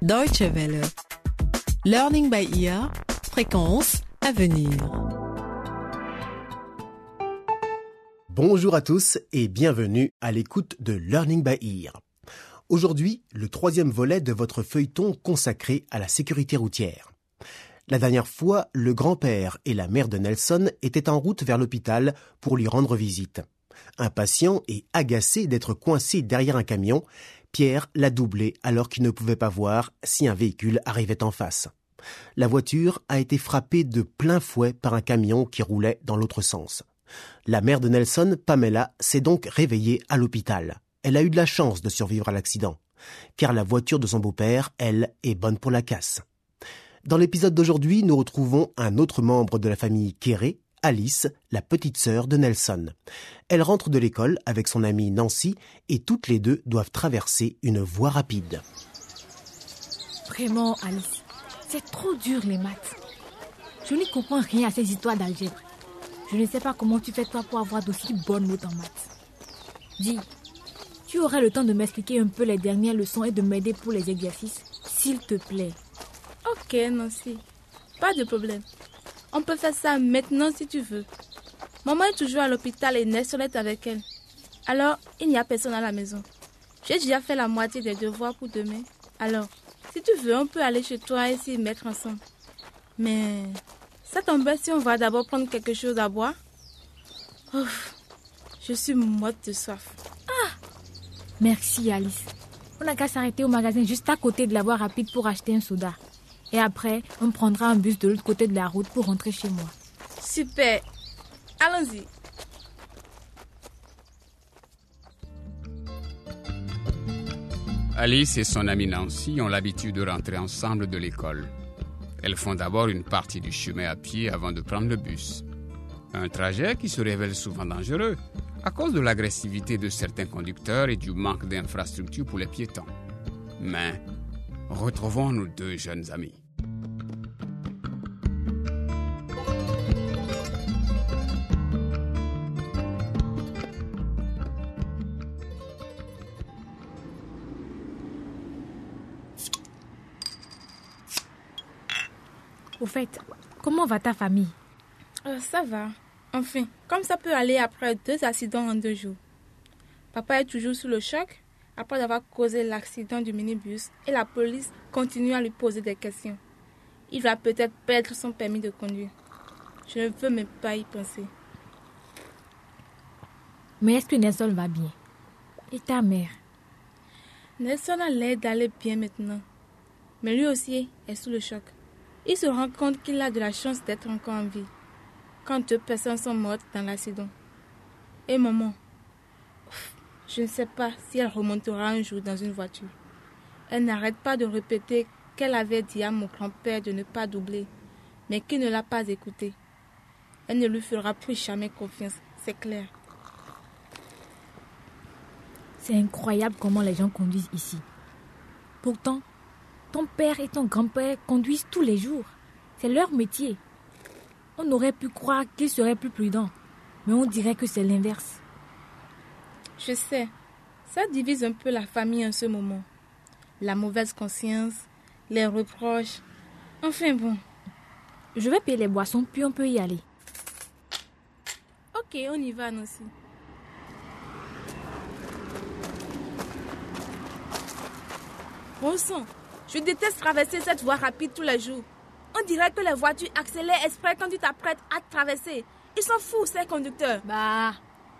Deutsche Welle. Learning by ear. Fréquence à venir. Bonjour à tous et bienvenue à l'écoute de Learning by Ear. Aujourd'hui, le troisième volet de votre feuilleton consacré à la sécurité routière. La dernière fois, le grand-père et la mère de Nelson étaient en route vers l'hôpital pour lui rendre visite. Impatient et agacé d'être coincé derrière un camion, Pierre l'a doublé alors qu'il ne pouvait pas voir si un véhicule arrivait en face. La voiture a été frappée de plein fouet par un camion qui roulait dans l'autre sens. La mère de Nelson, Pamela, s'est donc réveillée à l'hôpital. Elle a eu de la chance de survivre à l'accident, car la voiture de son beau-père, elle, est bonne pour la casse. Dans l'épisode d'aujourd'hui, nous retrouvons un autre membre de la famille Kéré, Alice, la petite sœur de Nelson. Elle rentre de l'école avec son amie Nancy et toutes les deux doivent traverser une voie rapide. Vraiment, Alice, c'est trop dur les maths. Je n'y comprends rien à ces histoires d'algèbre. Je ne sais pas comment tu fais toi pour avoir d'aussi bonnes notes en maths. Dis, tu aurais le temps de m'expliquer un peu les dernières leçons et de m'aider pour les exercices, s'il te plaît. Ok, Nancy. Pas de problème. On peut faire ça maintenant si tu veux. Maman est toujours à l'hôpital et Nelson est avec elle. Alors, il n'y a personne à la maison. J'ai déjà fait la moitié des devoirs pour demain. Alors, si tu veux, on peut aller chez toi et s'y mettre ensemble. Mais ça t'embête si on va d'abord prendre quelque chose à boire Ouf, je suis morte de soif. Merci, Alice. On n'a qu'à s'arrêter au magasin juste à côté de la voie rapide pour acheter un soda. Et après, on prendra un bus de l'autre côté de la route pour rentrer chez moi. Super. Allons-y. Alice et son amie Nancy ont l'habitude de rentrer ensemble de l'école. Elles font d'abord une partie du chemin à pied avant de prendre le bus. Un trajet qui se révèle souvent dangereux à cause de l'agressivité de certains conducteurs et du manque d'infrastructures pour les piétons. Mais retrouvons nos deux jeunes amis. Au fait, comment va ta famille? Euh, ça va. Enfin, comme ça peut aller après deux accidents en deux jours. Papa est toujours sous le choc après avoir causé l'accident du minibus et la police continue à lui poser des questions. Il va peut-être perdre son permis de conduire. Je ne veux même pas y penser. Mais est-ce que Nelson va bien? Et ta mère? Nelson a l'air d'aller bien maintenant. Mais lui aussi est sous le choc. Il se rend compte qu'il a de la chance d'être encore en vie. Quand deux personnes sont mortes dans l'accident. Et maman, ouf, je ne sais pas si elle remontera un jour dans une voiture. Elle n'arrête pas de répéter qu'elle avait dit à mon grand-père de ne pas doubler, mais qu'il ne l'a pas écouté. Elle ne lui fera plus jamais confiance, c'est clair. C'est incroyable comment les gens conduisent ici. Pourtant, ton père et ton grand-père conduisent tous les jours. C'est leur métier. On aurait pu croire qu'ils seraient plus prudents, mais on dirait que c'est l'inverse. Je sais, ça divise un peu la famille en ce moment. La mauvaise conscience, les reproches. Enfin bon. Je vais payer les boissons, puis on peut y aller. Ok, on y va, Nancy. Bon sang, je déteste traverser cette voie rapide tous les jours. On dirait que les voitures accélèrent exprès quand tu t'apprêtes à traverser. Ils sont fous, ces conducteurs. Bah,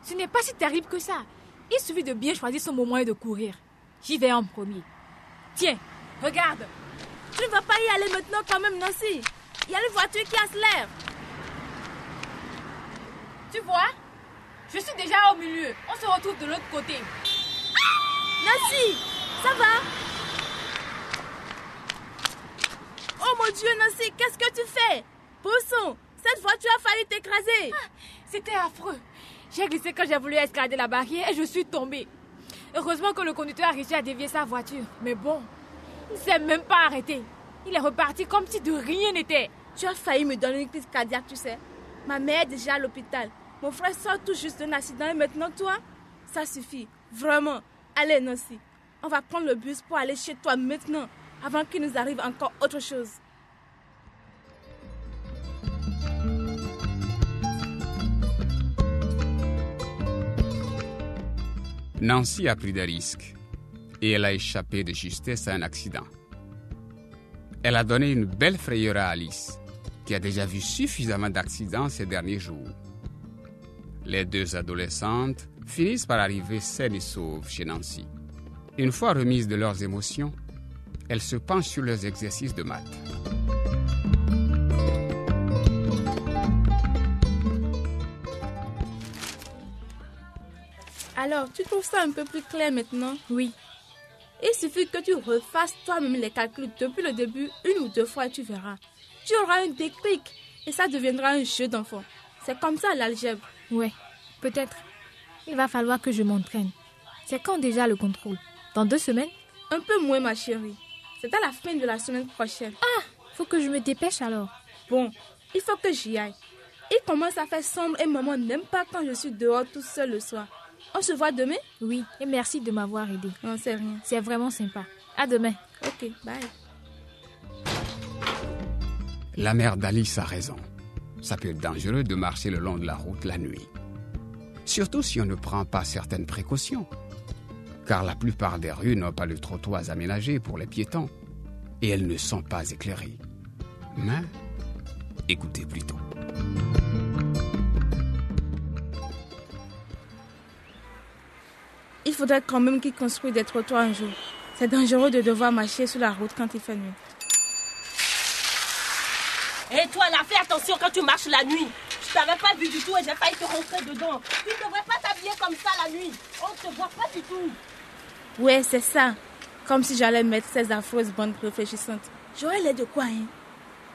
ce n'est pas si terrible que ça. Il suffit de bien choisir son moment et de courir. J'y vais en premier. Tiens, regarde. Tu ne vas pas y aller maintenant quand même, Nancy. Il y a une voiture qui accélère. Tu vois? Je suis déjà au milieu. On se retrouve de l'autre côté. Nancy, ça va? Oh mon Dieu, Nancy, qu'est-ce que tu fais? Pousson, cette voiture a failli t'écraser. C'était affreux. J'ai glissé quand j'ai voulu escalader la barrière et je suis tombée. Heureusement que le conducteur a réussi à dévier sa voiture. Mais bon, il ne s'est même pas arrêté. Il est reparti comme si de rien n'était. Tu as failli me donner une crise cardiaque, tu sais. Ma mère est déjà à l'hôpital. Mon frère sort tout juste d'un accident et maintenant toi Ça suffit. Vraiment. Allez, Nancy. On va prendre le bus pour aller chez toi maintenant. avant qu'il nous arrive encore autre chose. Nancy a pris des risques et elle a échappé de justesse à un accident. Elle a donné une belle frayeur à Alice, qui a déjà vu suffisamment d'accidents ces derniers jours. Les deux adolescentes finissent par arriver saines et sauves chez Nancy. Une fois remises de leurs émotions, elles se penchent sur leurs exercices de maths. Alors, tu trouves ça un peu plus clair maintenant? Oui. Il suffit que tu refasses toi-même les calculs depuis le début une ou deux fois et tu verras. Tu auras un déclic et ça deviendra un jeu d'enfant. C'est comme ça l'algèbre. Ouais, peut-être. Il va falloir que je m'entraîne. C'est quand déjà le contrôle? Dans deux semaines? Un peu moins, ma chérie. C'est à la fin de la semaine prochaine. Ah, faut que je me dépêche alors. Bon, il faut que j'y aille. Il commence à faire sombre et maman n'aime pas quand je suis dehors tout seul le soir. On se voit demain? Oui, et merci de m'avoir aidé. Non, c'est rien. C'est vraiment sympa. À demain. Ok, bye. La mère d'Alice a raison. Ça peut être dangereux de marcher le long de la route la nuit. Surtout si on ne prend pas certaines précautions. Car la plupart des rues n'ont pas de trottoirs aménagés pour les piétons. Et elles ne sont pas éclairées. Mais écoutez plutôt. Faudrait quand même qu'ils construisent des trottoirs un jour. C'est dangereux de devoir marcher sur la route quand il fait nuit. Et toi, là, fais attention quand tu marches la nuit. Je t'avais pas vu du tout et j'ai failli te rentrer dedans. Tu ne devrais pas t'habiller comme ça la nuit. On ne te voit pas du tout. Ouais, c'est ça. Comme si j'allais mettre ces affreuses bandes réfléchissantes. J'aurais l'air de quoi, hein?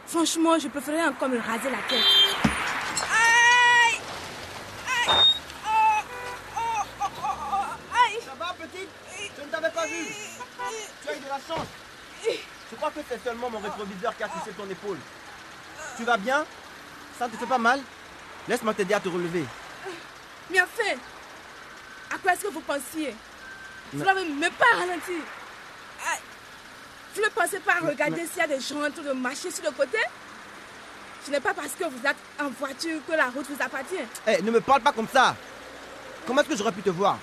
Franchement, je préférerais encore me raser la tête. C'est seulement mon rétroviseur qui a touché ton épaule. Tu vas bien? Ça ne te fait pas mal? Laisse-moi t'aider à te relever. Bien fait À quoi est-ce que vous pensiez? Vous n'avez même pas ralenti. Vous ne pensez pas à regarder s'il y a des gens en train de marcher sur le côté? Ce n'est pas parce que vous êtes en voiture que la route vous appartient. Eh, ne me parle pas comme ça. Comment est-ce que j'aurais pu te voir?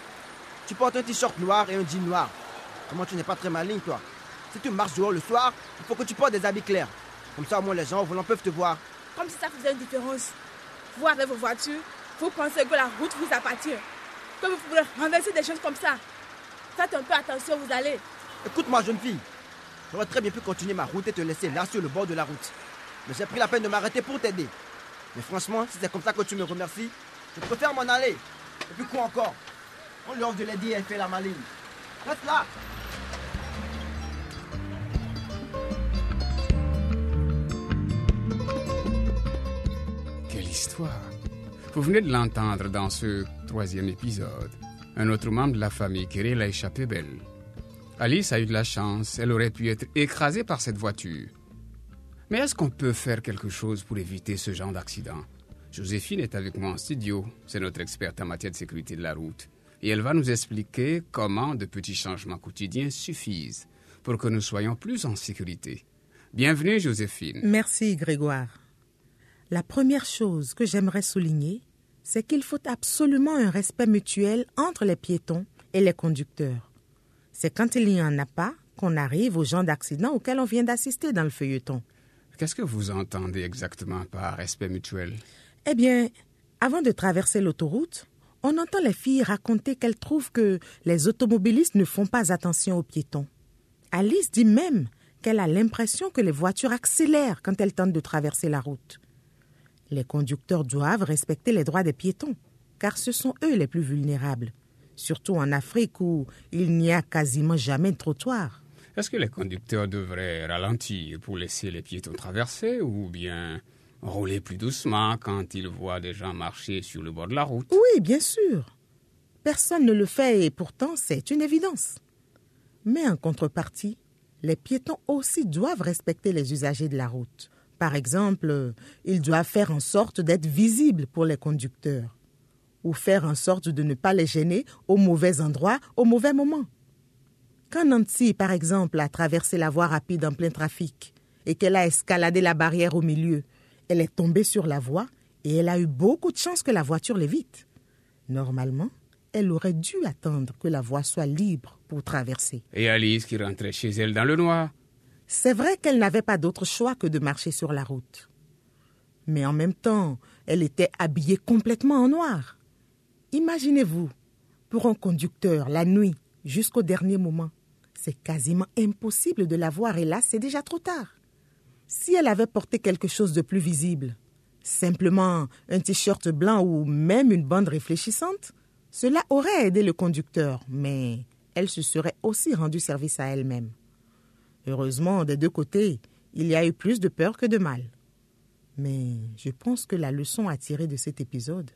Tu portes un t-shirt noir et un jean noir. Comment tu n'es pas très maligne, toi? Si tu marches dehors le soir, il faut que tu portes des habits clairs. Comme ça, au moins, les gens volant peuvent te voir. Comme si ça faisait une différence. Vous avec vos voitures, vous pensez que la route vous appartient. Que vous pouvez renverser des choses comme ça. Faites un peu attention, vous allez. Écoute-moi, jeune fille. J'aurais très bien pu continuer ma route et te laisser là sur le bord de la route. Mais j'ai pris la peine de m'arrêter pour t'aider. Mais franchement, si c'est comme ça que tu me remercies, je préfère m'en aller. Et puis quoi encore? On lui offre de l'aider et elle fait la maligne. Reste là Vous venez de l'entendre dans ce troisième épisode. Un autre membre de la famille Kirill a échappé belle. Alice a eu de la chance, elle aurait pu être écrasée par cette voiture. Mais est-ce qu'on peut faire quelque chose pour éviter ce genre d'accident? Joséphine est avec moi en studio, c'est notre experte en matière de sécurité de la route. Et elle va nous expliquer comment de petits changements quotidiens suffisent pour que nous soyons plus en sécurité. Bienvenue Joséphine. Merci Grégoire. La première chose que j'aimerais souligner, c'est qu'il faut absolument un respect mutuel entre les piétons et les conducteurs. C'est quand il n'y en a pas qu'on arrive au genre d'accident auquel on vient d'assister dans le feuilleton. Qu'est-ce que vous entendez exactement par respect mutuel? Eh bien, avant de traverser l'autoroute, on entend les filles raconter qu'elles trouvent que les automobilistes ne font pas attention aux piétons. Alice dit même qu'elle a l'impression que les voitures accélèrent quand elles tentent de traverser la route. Les conducteurs doivent respecter les droits des piétons, car ce sont eux les plus vulnérables, surtout en Afrique où il n'y a quasiment jamais de trottoir. Est-ce que les conducteurs devraient ralentir pour laisser les piétons traverser ou bien rouler plus doucement quand ils voient des gens marcher sur le bord de la route? Oui, bien sûr. Personne ne le fait et pourtant c'est une évidence. Mais en contrepartie, les piétons aussi doivent respecter les usagers de la route. Par exemple, ils doivent faire en sorte d'être visibles pour les conducteurs ou faire en sorte de ne pas les gêner au mauvais endroit au mauvais moment. Quand Nancy, par exemple, a traversé la voie rapide en plein trafic et qu'elle a escaladé la barrière au milieu, elle est tombée sur la voie et elle a eu beaucoup de chance que la voiture l'évite. Normalement, elle aurait dû attendre que la voie soit libre pour traverser. Et Alice qui rentrait chez elle dans le noir. C'est vrai qu'elle n'avait pas d'autre choix que de marcher sur la route. Mais en même temps, elle était habillée complètement en noir. Imaginez-vous, pour un conducteur, la nuit, jusqu'au dernier moment, c'est quasiment impossible de la voir et là, c'est déjà trop tard. Si elle avait porté quelque chose de plus visible, simplement un t-shirt blanc ou même une bande réfléchissante, cela aurait aidé le conducteur, mais elle se serait aussi rendue service à elle-même. Heureusement, des deux côtés, il y a eu plus de peur que de mal. Mais je pense que la leçon à tirer de cet épisode,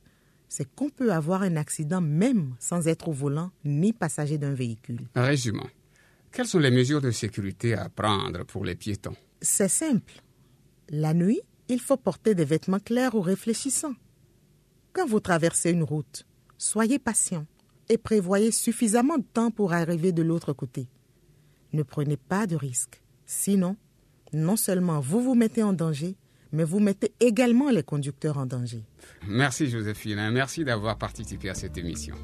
c'est qu'on peut avoir un accident même sans être au volant ni passager d'un véhicule. Résumons. Quelles sont les mesures de sécurité à prendre pour les piétons? C'est simple. La nuit, il faut porter des vêtements clairs ou réfléchissants. Quand vous traversez une route, soyez patient et prévoyez suffisamment de temps pour arriver de l'autre côté. Ne prenez pas de risques. Sinon, non seulement vous vous mettez en danger, mais vous mettez également les conducteurs en danger. Merci Joséphine, merci d'avoir participé à cette émission.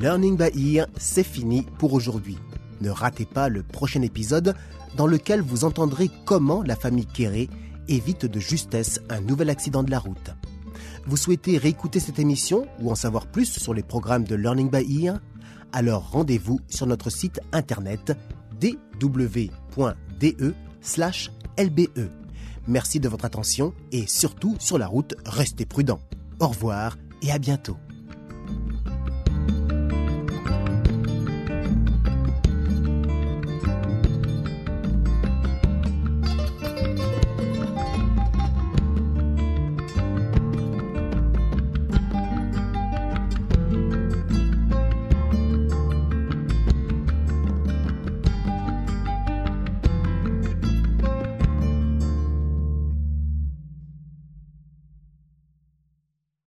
Learning by Ear, c'est fini pour aujourd'hui. Ne ratez pas le prochain épisode dans lequel vous entendrez comment la famille Kéré évite de justesse un nouvel accident de la route. Vous souhaitez réécouter cette émission ou en savoir plus sur les programmes de Learning by Ear? Alors rendez-vous sur notre site internet dw.de/lbe. Merci de votre attention et surtout sur la route, restez prudents. Au revoir et à bientôt.